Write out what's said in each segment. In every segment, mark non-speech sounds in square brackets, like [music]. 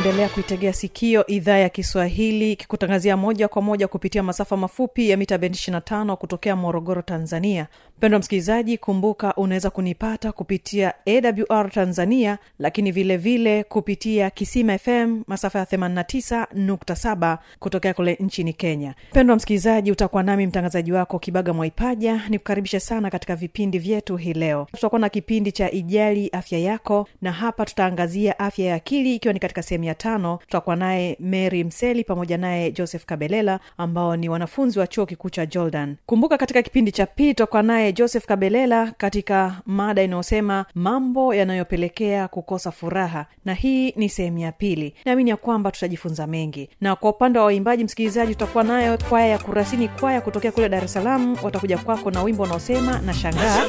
unaendelea kuitegea sikio idhaa ya kiswahili kikutangazia moja kwa moja kupitia masafa mafupi ya mita bendi 25 kutokea morogoro tanzania. Mpendwa msikilizaji kumbuka unaweza kunipata kupitia awr tanzania lakini vilevile vile kupitia kisima fm masafa ya 89.7 kutokea kule nchini kenya. Mpendo wa msikilizaji utakuwa nami mtangazaji wako kibaga mwaipaja ni kukaribisha sana katika vipindi vyetu hii leo. Tutakuwa na kipindi cha ijali afya yako na hapa tutaangazia afya ya akili ikiwa ni katika sehemu tano tutakuwa naye mary mseli pamoja naye joseph kabelela ambao ni wanafunzi wa chuo kikuu cha jordan. Kumbuka katika kipindi cha pili tutakuwa naye joseph kabelela katika mada inayosema mambo yanayopelekea kukosa furaha na hii ni sehemu ya pili. Naamini ya kwamba tutajifunza mengi. Na kwa upande wa waimbaji msikilizaji tutakuwa nayo kwaya ya kurasini kwaya kutokea kule dar es salaam. Watakuja kwako na wimbo unaosema na shangaa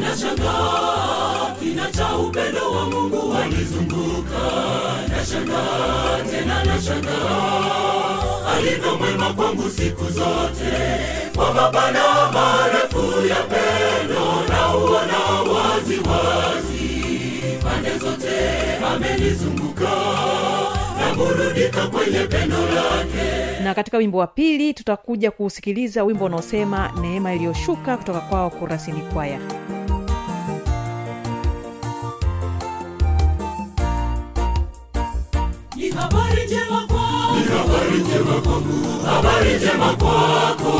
nashangaa kina cha upendo wa mungu wanizunguka nashangaa tena nashangaa. Alivyo mwema kwangu siku zote. Kwa mapana marefu ya pendo na uona wazi wazi pande zote amenizunguka naburudika kwenye pendo lake. Na katika wimbo wa pili tutakuja kusikiliza wimbo unaosema neema iliyoshuka kutoka kwao kurasini kwaya habari njema kwangu habari njema kwako.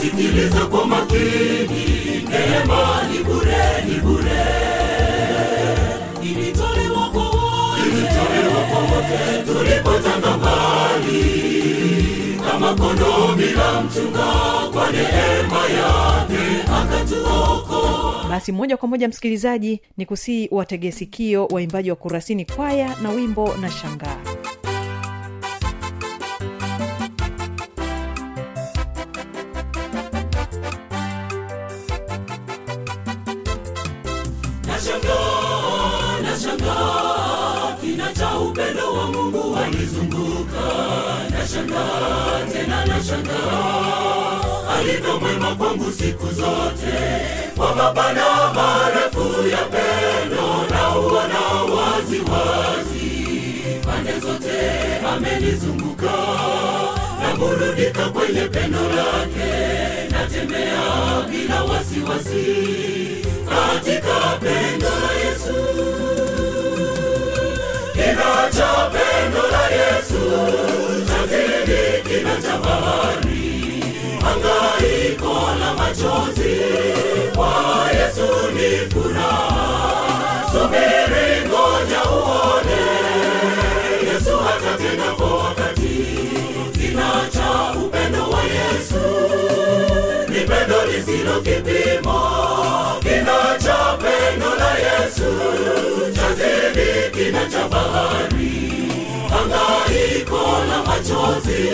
Sikiliza kwa makini neema ni bure ni bure. Ilitolewa kwa wote. Tulipotanga mbali. Kama kondoo bila mchunga kwa neema yake akatuokoa. Basi moja kwa moja msikilizaji ni kusii wategee sikio waimbaji wa kurasini kwaya na wimbo na shangaa siku zote kwa mapana marefu ya pendo na uona waziwazi. Wazi pande zote amenizunguka naburudika kwenye pendo lake. Natembea bila wasiwasi katika pendo la yesu. Kina pendo la yesu chazidi kina bahari hangaiko la machozi kwa yesu ni furaha. Subiri uone. Yesu hatatenda kwa wakati. Kina cha upendo wa yesu ni pendo lisilo kipimo. Kina cha pendo la yesu chazidi kina cha bahari hangaiko la machozi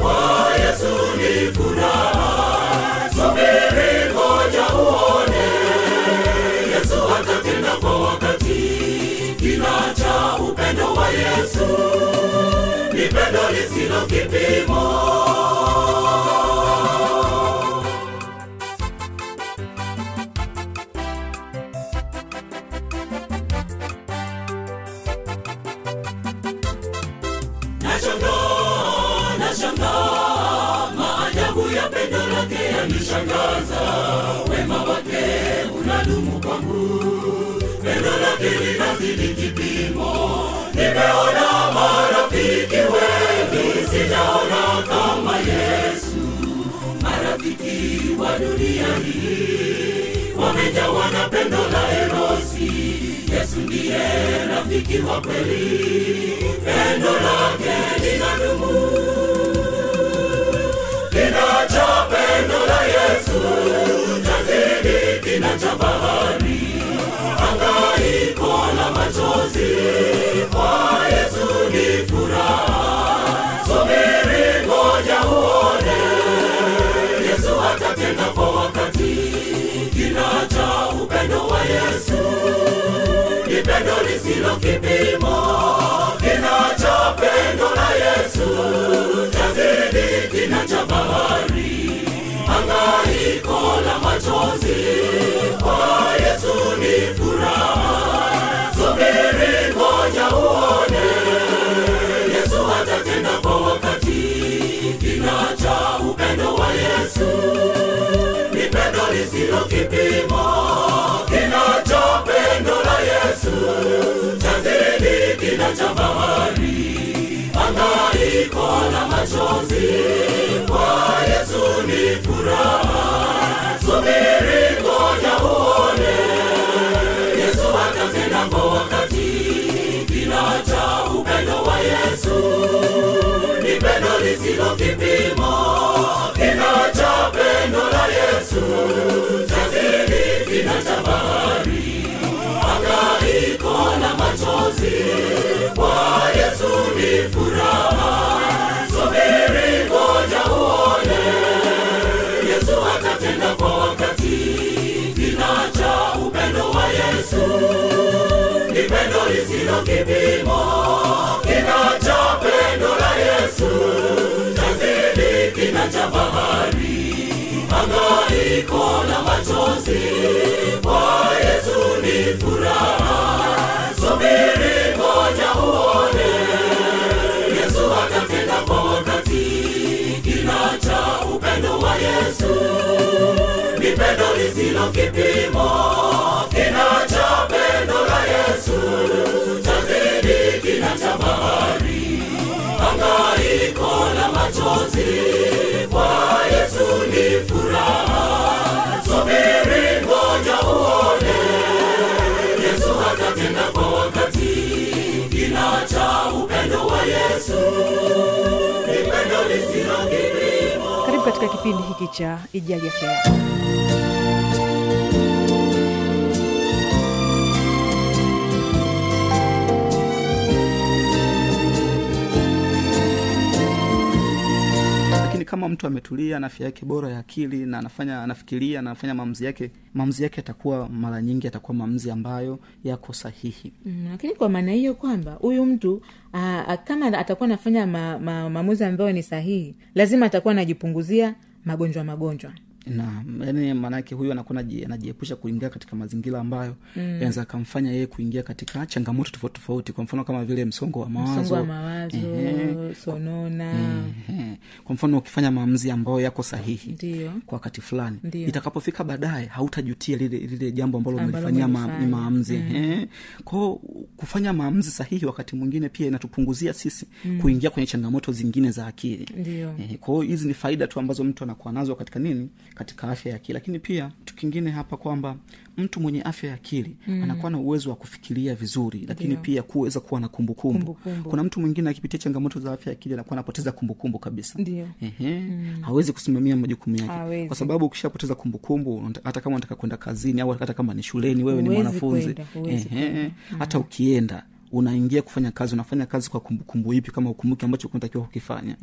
kwa yesu ni furaha subiri ngoja uone yesu atatenda kwa wakati kina cha upendo wa yesu ni pendo lisilo kipimo ndiye rafiki wa kweli pendo lake linadumu lisilo kipimo kinachopendwa na yesu chazidi kina cha bahari. Hangaiko la machozi kwa yesu ni furaha. Subiri ngoja uone. Yesu atatenda kwa wakati. Kinacha upendo wa yesu. Ni pendo lisilo kipimo yesu chazidi kina cha bahari hangaiko la machozi kwa yesu ni furaha subiri ngoja uone yesu atatenda kwa wakati kina cha upendo wa yesu ni pendo lisilo kipimo kina cha pendo la yesu chazidi kina bahari la machozi kwa yesu ni furaha. Subiri ngoja uone. Yesu atatenda kwa wakati. Kina cha upendo wa yesu ni pendo lisilo kipimo. Kina cha pendo la yesu chazidi kina cha bahari hangaiko na machozi machozi kwa yesu uone. Yesu atatenda kwa wakati. Kina cha upendo wa yesu. Ni pendo lisilo karibu katika kipindi hiki cha ijali afya yako lakini kama mtu ametulia na afya yake bora ya akili na anafanya anafikiria na anafanya maamuzi yake maamuzi yake atakuwa mara nyingi atakuwa maamuzi ambayo yako sahihi. Mm, lakini kwa maana hiyo kwamba huyu mtu aa, kama atakuwa anafanya ma, ma, maamuzi ambayo ni sahihi lazima atakuwa anajipunguzia magonjwa magonjwa na yani maanake huyu anakuwa anajiepusha kuingia katika mazingira ambayo mm. yanaweza akamfanya yeye kuingia katika changamoto tofauti tofauti kwa mfano kama vile msongo wa mawazo msongo wa mawazo Ehe. sonona Ehe. kwa mfano ukifanya maamuzi ambayo yako sahihi Ndiyo. kwa wakati fulani itakapofika baadaye hautajutia lile lile jambo ambalo umelifanyia ma, ni maamuzi mm. kwao kufanya maamuzi sahihi wakati mwingine pia inatupunguzia sisi mm. kuingia kwenye changamoto zingine za akili Ndiyo. Kwa hiyo hizi ni faida tu ambazo mtu anakuwa nazo katika nini katika afya ya akili lakini pia kitu kingine hapa kwamba mtu mwenye afya ya akili mm. anakuwa na uwezo wa kufikiria vizuri lakini Dio. pia kuweza kuwa na kumbukumbu Kumbukumbu. kuna mtu mwingine akipitia changamoto za afya ya akili anakuwa anapoteza kumbukumbu kabisa Ehe. Mm. hawezi kusimamia majukumu yake Hawezi. kwa sababu ukishapoteza kumbukumbu hata kama unataka kwenda kazini au hata kama ni shuleni wewe ni mwanafunzi kwenda. hata ukienda unaingia kufanya kazi unafanya kazi kwa kumbukumbu ipi kama ukumbuki ambacho kunatakiwa kukifanya.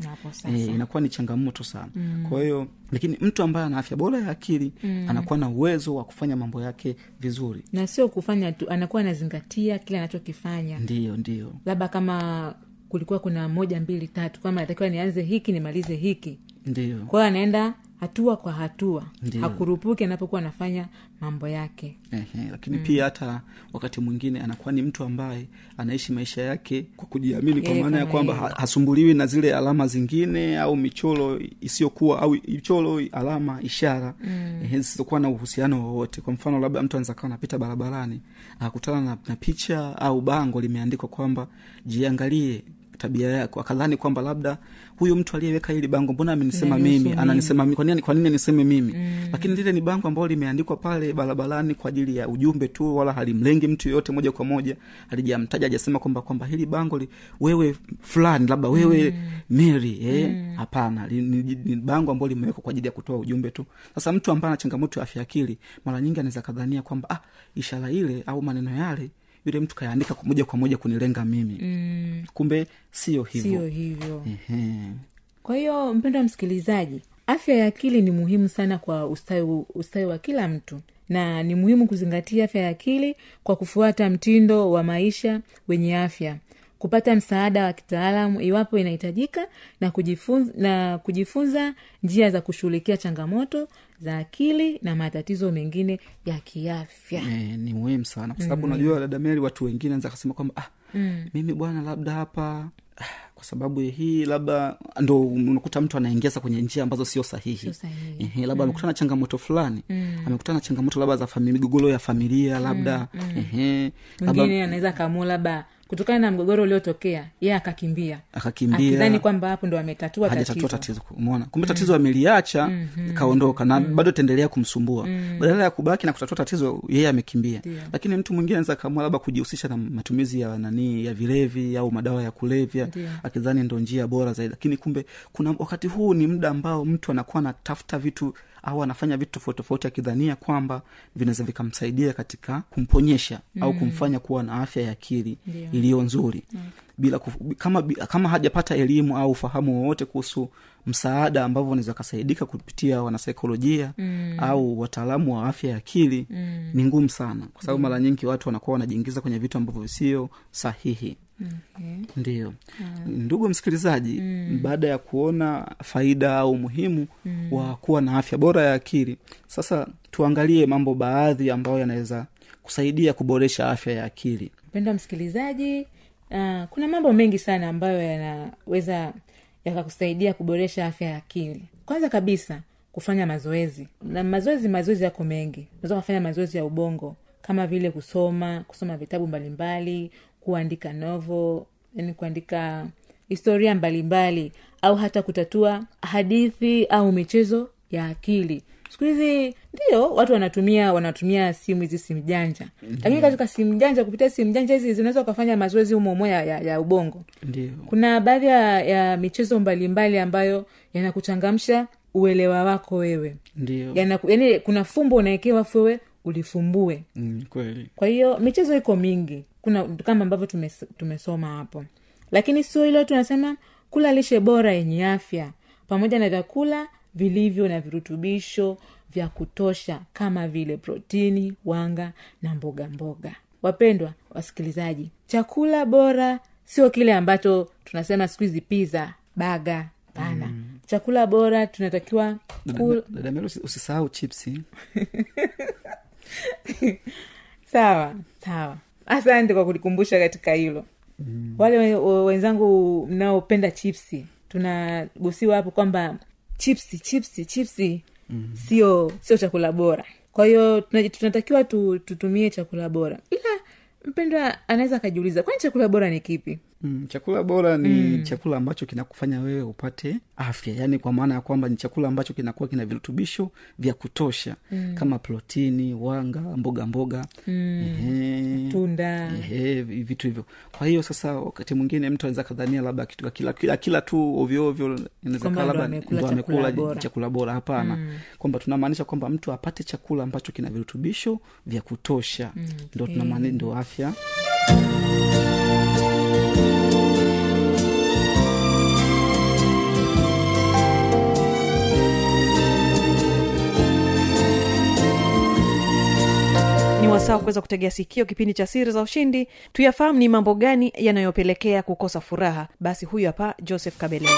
E, inakuwa ni changamoto sana. Mm. kwa hiyo lakini mtu ambaye ana afya bora ya akili mm. anakuwa na uwezo wa kufanya mambo yake vizuri. Na sio kufanya tu anakuwa anazingatia kile anachokifanya. Ndio, ndio, labda kama kulikuwa kuna moja mbili tatu kama natakiwa nianze hiki nimalize hiki. Ndio. kwa hiyo anaenda hatua kwa hatua Ndiyo. hakurupuki anapokuwa anafanya mambo yake Ehe, lakini mm. pia hata wakati mwingine anakuwa ni mtu ambaye anaishi maisha yake kwa kujiamini kwa maana ya kwamba hasumbuliwi na zile alama zingine au michoro isiyokuwa au michoro alama ishara mm. zisizokuwa na uhusiano wowote kwa mfano labda mtu anaweza kawa anapita barabarani akakutana na, na picha au bango limeandikwa kwamba jiangalie tabia yako akadhani kwamba labda huyu mtu aliyeweka hili bango mbona amenisema mimi? ananisema mimi kwanini kwanini niseme mimi? Mm. lakini lile ni bango ambalo limeandikwa pale barabarani kwa ajili ya ujumbe tu wala halimlengi mtu yoyote moja kwa moja. Alijamtaja ajasema kwamba kwamba hili bango li, wewe fulani labda wewe mm. mary eh? Hapana li- ni, ni bango ambalo limewekwa kwa ajili ya kutoa ujumbe tu. Sasa mtu ambaye ana changamoto ya afya akili mara nyingi anaweza kadhania kwamba ah, ishara ile au maneno yale yule mtu kayaandika moja kwa moja kunilenga mimi. Mm, kumbe sio hivyo. Sio hivyo. Kwa hiyo mpendo wa msikilizaji afya ya akili ni muhimu sana kwa ustawi, ustawi wa kila mtu. Na ni muhimu kuzingatia afya ya akili kwa kufuata mtindo wa maisha wenye afya kupata msaada wa kitaalamu iwapo inahitajika na kujifunza, na kujifunza njia za kushughulikia changamoto za akili na matatizo mengine ya kiafya. E, ni muhimu sana. Kwa sababu unajua dada meri watu wengine anaweza kasema kwamba ah, mm. mimi bwana labda hapa. Ah, kwa sababu hii labda ndo unakuta mtu anaingiza kwenye njia ambazo sio sahihi. Sahihi. Ehe, labda amekutana na changamoto fulani. Amekutana na changamoto labda za migogoro ya familia labda. Labda mwingine anaweza kamua labda kutokana na mgogoro uliotokea yeye akakimbia. Akakimbia. Akidhani kwamba hapo ndo ametatua tatizo. tatizo umeona? Kumbe tatizo ameliacha kaondoka na bado taendelea kumsumbua. Badala ya kubaki na kutatua tatizo yeye amekimbia. Lakini mtu mwingine anaweza kaamua labda kujihusisha na matumizi ya nanii ya vilevi au madawa ya kulevya akidhani ndo njia bora zaidi. Lakini kumbe kuna wakati huu ni muda ambao mtu anakuwa anatafuta vitu au anafanya vitu tofauti tofauti akidhania kwamba vinaweza vikamsaidia katika kumponyesha au kumfanya kuwa na afya ya akili iliyo nzuri. Bila kufu, kama, kama hajapata elimu au ufahamu wowote kuhusu msaada ambavyo wanaweza kasaidika kupitia wanasaikolojia mm. au wataalamu wa afya ya akili mm. ni ngumu sana. Kwa sababu mara nyingi watu wanakuwa wanajiingiza kwenye vitu ambavyo sio sahihi okay. ndio ndugu msikilizaji baada ya kuona faida au umuhimu wa kuwa na afya bora ya akili sasa tuangalie mambo baadhi ambayo yanaweza kusaidia kuboresha afya ya akili. Mpendwa msikilizaji uh, kuna mambo mengi sana ambayo yanaweza yakakusaidia kuboresha afya ya akili. Kwanza kabisa kufanya mazoezi. Na mazoezi mazoezi yako mengi. Unaweza kufanya mazoezi ya ubongo kama vile kusoma kusoma vitabu mbalimbali kuandika novo yani kuandika historia mbalimbali au hata kutatua hadithi au michezo ya akili. Siku hizi ndio watu wanatumia wanatumia simu hizi simu janja. Lakini katika simu janja kupitia simu janja hizi zinaweza ukafanya mazoezi umomo ya, ya, ya ubongo. Ndio. Kuna baadhi ya, ya michezo mbalimbali ambayo yanakuchangamsha uelewa wako wewe. Ndio. Yana, yani kuna fumbo unaekewa wewe ulifumbue. Mm, kweli. Kwa hiyo michezo iko mingi kuna kama ambavyo tumes, tumesoma hapo. Lakini sio hilo tunasema kula lishe bora yenye afya pamoja na vyakula vilivyo na virutubisho vya kutosha kama vile protini wanga na mboga mboga. Wapendwa wasikilizaji chakula bora sio kile ambacho tunasema siku hizi piza baga pana. Mm. chakula bora tunatakiwa usi- usisahau chipsi. [laughs] Sawa sawa asante kwa kulikumbusha katika hilo mm. wale we- we- wenzangu mnaopenda chipsi tunagusiwa hapo kwamba chipsi chipsi chipsi mm. sio sio chakula bora kwa hiyo tunatakiwa tu, tutumie chakula bora ila mpendwa anaweza akajiuliza kwani chakula bora ni kipi mm, chakula bora ni mm. chakula ambacho kinakufanya wewe upate afya. Yaani kwa maana ya kwamba ni chakula ambacho kinakuwa kina virutubisho vya kutosha. Mm. kama protini wanga mboga mboga. Mm. tunda Ehe, vitu hivyo. Kwa hiyo sasa wakati mwingine mtu anaweza kadhania labda kitu akila kila, kila tu ovyoovyo ndo labda amekula chakula bora. chakula bora. Hapana. Mm. kwamba tunamaanisha kwamba mtu apate chakula ambacho kina virutubisho vya kutosha. Mm, ndo tunamaanisha ndo afya. ni wasaa wa kuweza kutegea sikio kipindi cha siri za ushindi. Tuyafahamu ni mambo gani yanayopelekea kukosa furaha. Basi huyu hapa joseph kabeleni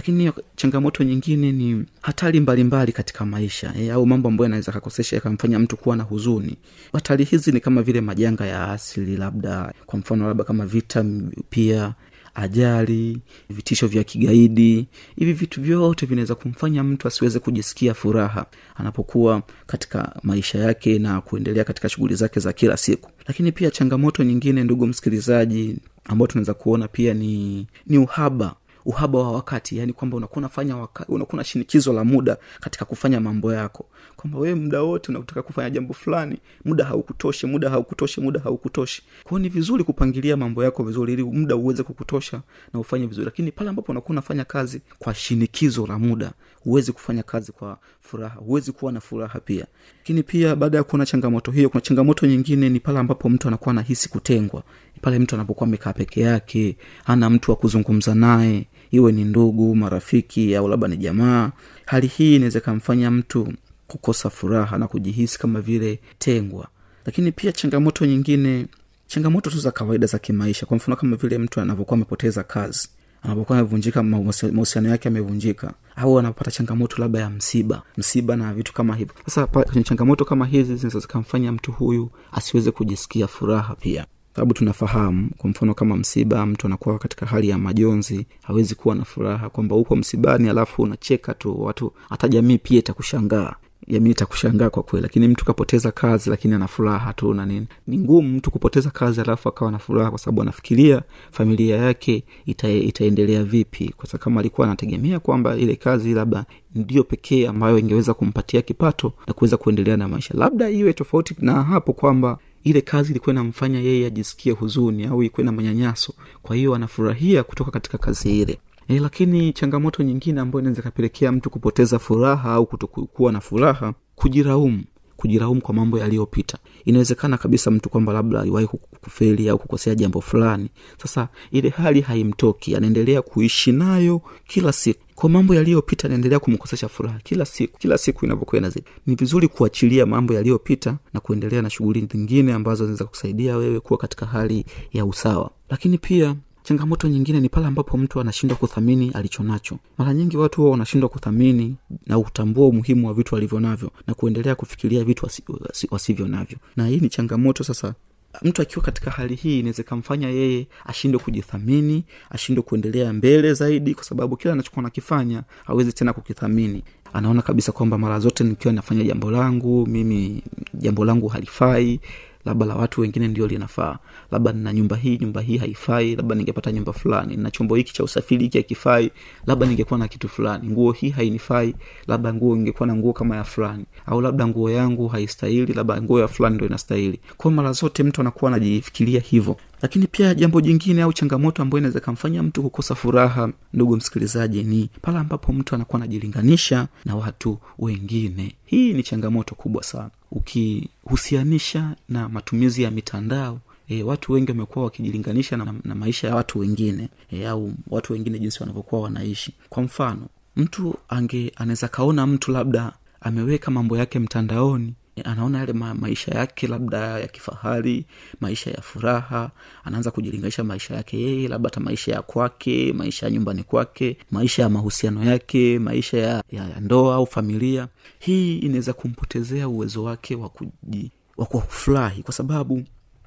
lakini changamoto nyingine ni hatari mbalimbali katika maisha e, au mambo ambayo yanaweza kakosesha yakamfanya mtu kuwa na huzuni. Hatari hizi ni kama vile majanga ya asili labda kwa mfano labda kama vita pia ajali vitisho vya kigaidi. Hivi vitu vyote vinaweza kumfanya mtu asiweze kujisikia furaha anapokuwa katika maisha yake na kuendelea katika shughuli zake za kila siku. Lakini pia changamoto nyingine ndugu msikilizaji ambayo tunaweza kuona pia ni ni uhaba uhaba wa wakati yani kwamba unakuwa unafanya unakuwa na shinikizo la muda katika kufanya mambo yako. Kwamba wewe muda wote unataka kufanya jambo fulani muda haukutoshi muda haukutoshi muda haukutoshi. Kwao ni vizuri kupangilia mambo yako vizuri ili muda uweze kukutosha na ufanye vizuri. Lakini pale ambapo unakuwa unafanya kazi kwa shinikizo la muda huwezi kufanya kazi kwa furaha huwezi kuwa na furaha pia. Lakini pia baada ya kuona changamoto hiyo kuna changamoto nyingine ni pale ambapo mtu anakuwa anahisi kutengwa pale mtu anapokuwa amekaa peke yake hana mtu wa kuzungumza naye iwe ni ndugu marafiki au labda ni jamaa hali hii inaweza ikamfanya mtu kukosa furaha na kujihisi kama vile tengwa. Lakini pia changamoto nyingine changamoto tu za kawaida za kimaisha. Kwa mfano kama vile mtu anavyokuwa amepoteza kazi anapokuwa amevunjika mahusiano yake amevunjika au anapata changamoto labda ya msiba msiba na vitu kama hivyo. Sasa kwenye changamoto kama hizi zinaweza zikamfanya mtu huyu asiweze kujisikia furaha pia sababu tunafahamu kwa mfano kama msiba mtu anakuwa katika hali ya majonzi hawezi kuwa na furaha kwamba upo msibani alafu unacheka tu watu hata jamii pia itakushangaa. Jamii itakushangaa kwa kweli lakini mtu kapoteza kazi lakini ana furaha tu na nini. Ni ngumu mtu kupoteza kazi alafu akawa na furaha kwa sababu anafikiria familia yake ita, itaendelea vipi. Kwa kama alikuwa anategemea kwamba ile kazi labda ndio pekee ambayo ingeweza kumpatia kipato na kuweza kuendelea na maisha. Labda iwe tofauti na hapo kwamba ile kazi ilikuwa inamfanya yeye ajisikie huzuni au ikuwe na manyanyaso. Kwa hiyo anafurahia kutoka katika kazi ile. E, lakini changamoto nyingine ambayo inaweza ikapelekea mtu kupoteza furaha au kutokuwa na furaha kujiraumu kujiraumu kwa mambo yaliyopita. Inawezekana kabisa mtu kwamba labda aliwahi ku- kufeli au kukosea jambo fulani. Sasa ile hali haimtoki. Anaendelea kuishi nayo kila siku. Kwa mambo yaliyopita anaendelea kumkosesha furaha kila siku. Kila siku inavyokuwa inazidi. Ni vizuri kuachilia mambo yaliyopita na kuendelea na shughuli zingine ambazo zinaweza kusaidia wewe kuwa katika hali ya usawa. Lakini pia changamoto nyingine ni pale ambapo mtu anashindwa kuthamini alichonacho. mara nyingi watu huwa wanashindwa kuthamini na kutambua umuhimu wa vitu walivyo navyo na kuendelea kufikiria vitu wasi, wasi, wasivyo navyo. Na hii ni changamoto sasa. Mtu akiwa katika hali hii inaweza ikamfanya yeye ashindwe kujithamini ashindwe kuendelea mbele zaidi kwa sababu kila anachokuwa nakifanya hawezi tena kukithamini. Anaona kabisa kwamba mara zote nikiwa nafanya jambo langu mimi jambo langu halifai labda la watu wengine ndio linafaa. Labda nina nyumba hii nyumba hii haifai labda ningepata nyumba fulani. Nina chombo hiki cha usafiri hiki hakifai labda ningekuwa na kitu fulani. Nguo hii hainifai labda nguo ingekuwa na nguo kama ya fulani. Au labda nguo yangu haistahili labda nguo ya fulani ndo inastahili. Kwao mara zote mtu anakuwa anajifikiria hivyo lakini pia jambo jingine au changamoto ambayo inaweza kamfanya mtu kukosa furaha ndugu msikilizaji ni pale ambapo mtu anakuwa anajilinganisha na watu wengine. Hii ni changamoto kubwa sana. Ukihusianisha na matumizi ya mitandao E, watu wengi wamekuwa wakijilinganisha na, na maisha ya watu wengine e, au watu wengine jinsi wanavyokuwa wanaishi. Kwa mfano mtu ange anaweza kaona mtu labda ameweka mambo yake mtandaoni anaona yale ma, maisha yake labda ya kifahari maisha ya furaha anaanza kujilinganisha maisha yake yeye labda hata maisha ya kwake maisha ya nyumbani kwake maisha ya mahusiano yake maisha ya, ya, ya ndoa au familia. Hii inaweza kumpotezea uwezo wake wa kuji wa kufurahi kwa sababu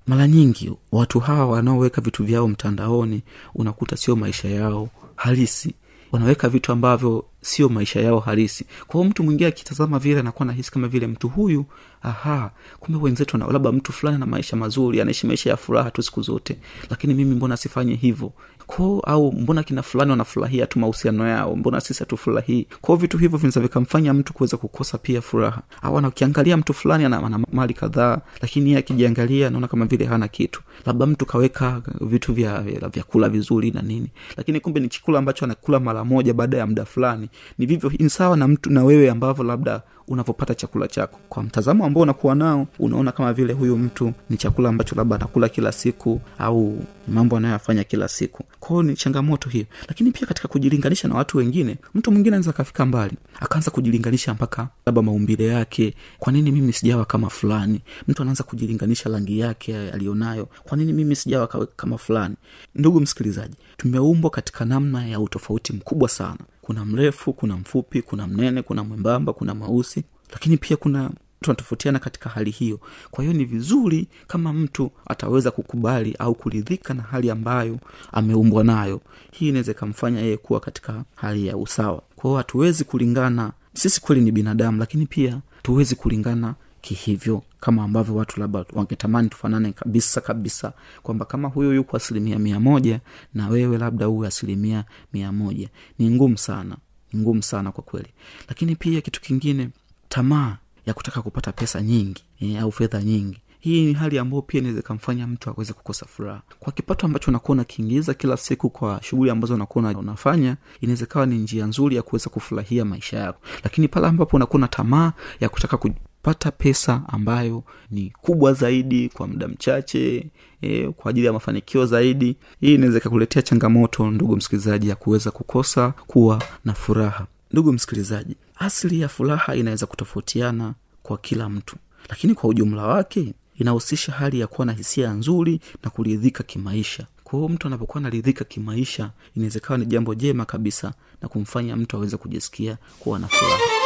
mara nyingi watu hawa wanaoweka vitu vyao mtandaoni unakuta sio maisha yao halisi. Wanaweka vitu ambavyo sio maisha yao halisi. Kwa hiyo mtu mwingine akitazama vile anakuwa nahisi kama vile mtu huyu aha kumbe wenzetu na labda mtu fulani na maisha mazuri anaishi maisha ya furaha tu siku zote lakini mimi mbona sifanye hivyo? Ko au mbona kina fulani wanafurahia tu mahusiano yao mbona sisi hatufurahii? Kwao vitu hivyo vinaweza vikamfanya mtu kuweza kukosa pia furaha. Au ukiangalia mtu fulani ana, ana mali kadhaa lakini yeye akijiangalia anaona kama vile hana kitu. Labda mtu kaweka vitu vya- vyakula vizuri na nini. Lakini kumbe ni chakula ambacho anakula mara moja baada ya muda fulani ni vivyo ni sawa na mtu na wewe ambavyo labda unavyopata chakula chako. Kwa mtazamo ambao unakuwa nao unaona kama vile huyu mtu ni chakula ambacho labda anakula kila siku au mambo anayoyafanya kila siku. Kwao ni changamoto hiyo. Lakini pia katika kujilinganisha na watu wengine mtu mwingine anaweza akafika mbali akaanza kujilinganisha mpaka labda maumbile yake. Kwa nini mimi sijawa kama fulani? Mtu anaanza kujilinganisha rangi yake aliyonayo. Kwa nini mimi sijawa kama fulani? Ndugu msikilizaji tumeumbwa katika namna ya utofauti mkubwa sana kuna mrefu kuna mfupi kuna mnene kuna mwembamba kuna mweusi lakini pia kuna tunatofautiana katika hali hiyo. Kwa hiyo ni vizuri kama mtu ataweza kukubali au kuridhika na hali ambayo ameumbwa nayo. Hii inaweza ikamfanya yeye kuwa katika hali ya usawa. Kwa hiyo hatuwezi kulingana sisi kweli ni binadamu lakini pia tuwezi kulingana kihivyo kama ambavyo watu labda wangetamani tufanane kabisa kabisa kwamba kama huyu yuko asilimia mia moja na wewe labda uwe asilimia mia moja. Ni ngumu sana ni ngumu sana kwa kweli. Lakini pia kitu kingine tamaa ya kutaka kupata pesa nyingi e, au fedha nyingi. Hii ni hali ambayo pia inaweza ikamfanya mtu aweze kukosa furaha. Kwa kipato ambacho unakuwa unakiingiza kila siku kwa shughuli ambazo unakuwa unafanya inaweza ikawa ni njia nzuri ya kuweza kufurahia maisha yako. Lakini pale ambapo unakuwa na tamaa ya kutaka kupata pesa ambayo ni kubwa zaidi kwa muda mchache e, kwa ajili ya mafanikio zaidi. Hii inaweza ikakuletea changamoto ndugu msikilizaji ya kuweza kukosa kuwa na furaha. Ndugu msikilizaji asili ya furaha inaweza kutofautiana kwa kila mtu lakini kwa ujumla wake inahusisha hali ya kuwa na hisia nzuri na kuridhika kimaisha. Kwa hiyo mtu anapokuwa naridhika kimaisha inawezekawa ni jambo jema kabisa na kumfanya mtu aweze kujisikia kuwa na furaha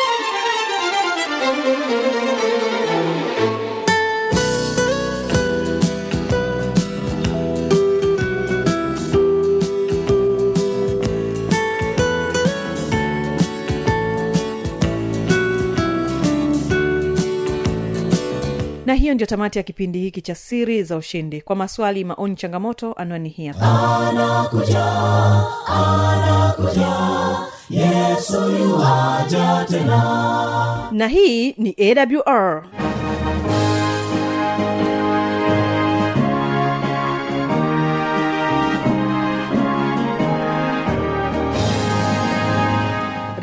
na hiyo ndio tamati ya kipindi hiki cha siri za ushindi. Kwa maswali maoni changamoto anwani hii tena. Na hii ni awr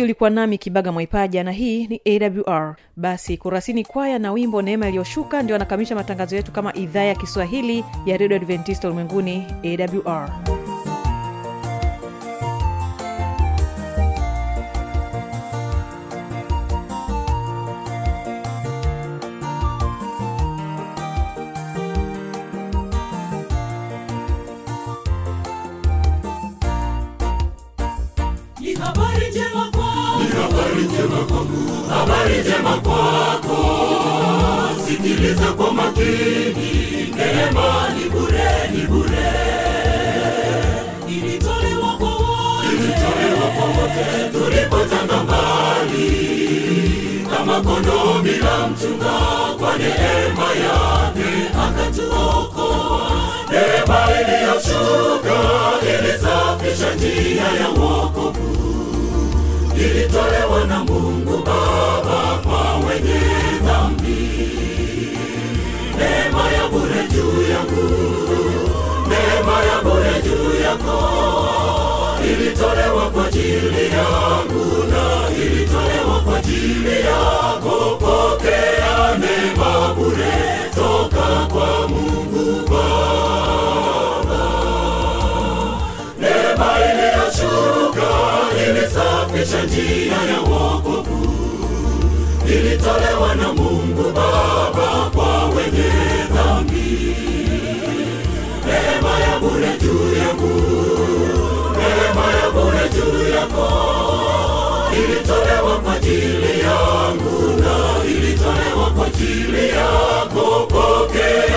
msikilizaji ulikuwa nami kibaga mwaipaja na hii ni awr basi kurasini kwaya na wimbo neema iliyoshuka ndio anakamilisha matangazo yetu kama idhaa ya kiswahili ya redio adventista ulimwenguni awr njema kwako. Sikiliza kwa makini. Neema ni bure, ni bure. Ilitolewa kwa wote. Ilitolewa kwa. Tulipotanga mbali. Kama kondoo bila mchunga kwa neema yake akatuokoa. Neema iliyoshuka ilisafisha njia ya wokovu ilitolewa na Mungu Baba kwa wenye dhambi. Neema ya bure juu yangu, neema ya bure juu yako, ilitolewa kwa ajili yangu na ilitolewa kwa ajili yako. Pokea neema bure toka kwa Mungu Baba. Ilisafisha njia ya wokovu, ilitolewa na Mungu Baba kwa wenye dhambi. Neema ya bure juu yangu, neema ya bure juu yako, ilitolewa kwa ajili yangu na ilitolewa kwa ajili ililipa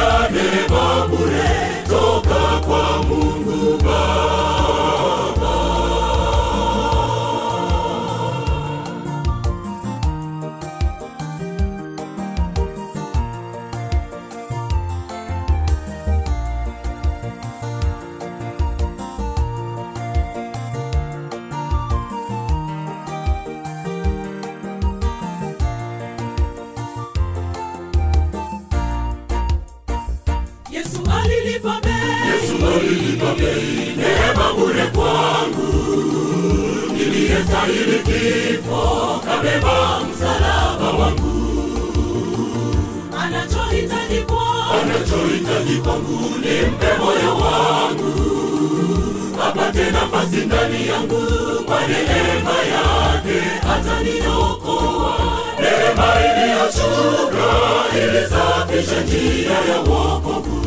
nimpe moyo wangu apate nafasi ndani yangu kwa neema yake. Ataniokoa neema iliyoshuka ilisafisha njia ya wokovu.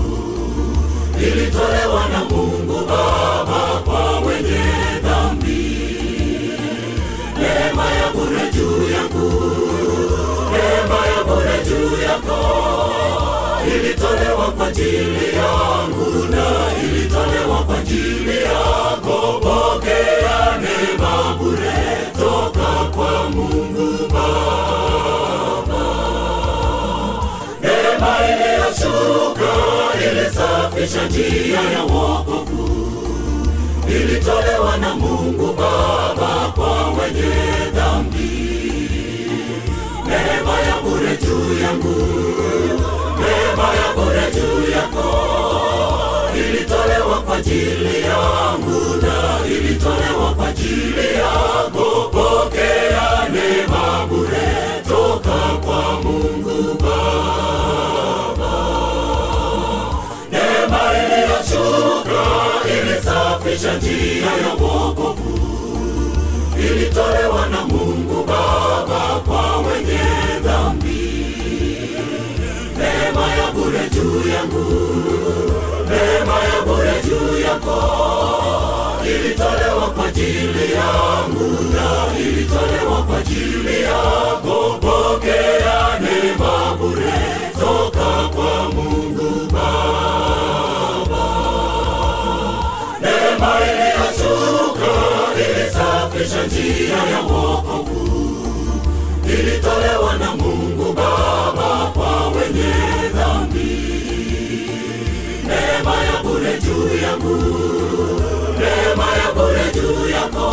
Ilitolewa na mungu baba kwa wenye dhambi. Neema ya bure juu yangu neema ya bure juu yako kwa ajili yangu na ilitolewa kwa ajili yako pokea neema bure toka kwa mungu baba neema iliyoshuka ilisafisha njia ya wokovu ilitolewa na mungu baba neema ya bure juu yako. Ilitolewa kwa ajili yangu na ilitolewa kwa ajili yako. Pokea neema bure toka kwa mungu baba. Neema iliyoshuka ilisafisha njia ya wokovu. Ilitolewa na mungu baba kwa wenye dhambi neema ya bure juu yangu. Neema ya bure juu yako. Ilitolewa kwa ajili yangu na ilitolewa kwa ajili yako. Pokea neema bure toka kwa mungu baba. Neema iliyoshuka ilisafisha njia ya wokovu. Ilitolewa na neema ya bure juu yangu. Neema ya bure juu yako.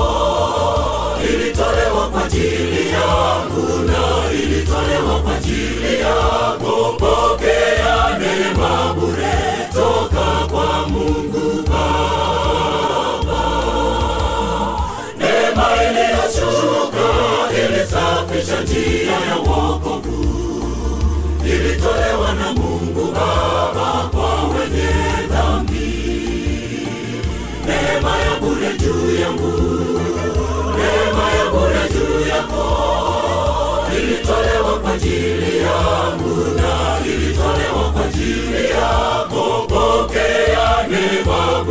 Ilitolewa kwa ajili yangu na ilitolewa kwa ajili yako pokea neema bure toka kwa mungu baba. Neema iliyoshuka ilisafisha njia ya wokovu. Ilitolewa na mungu juu yangu neema ya bure juu yako ilitolewa kwa ajili yangu na ilitolewa kwa ajili yako. Pokea neema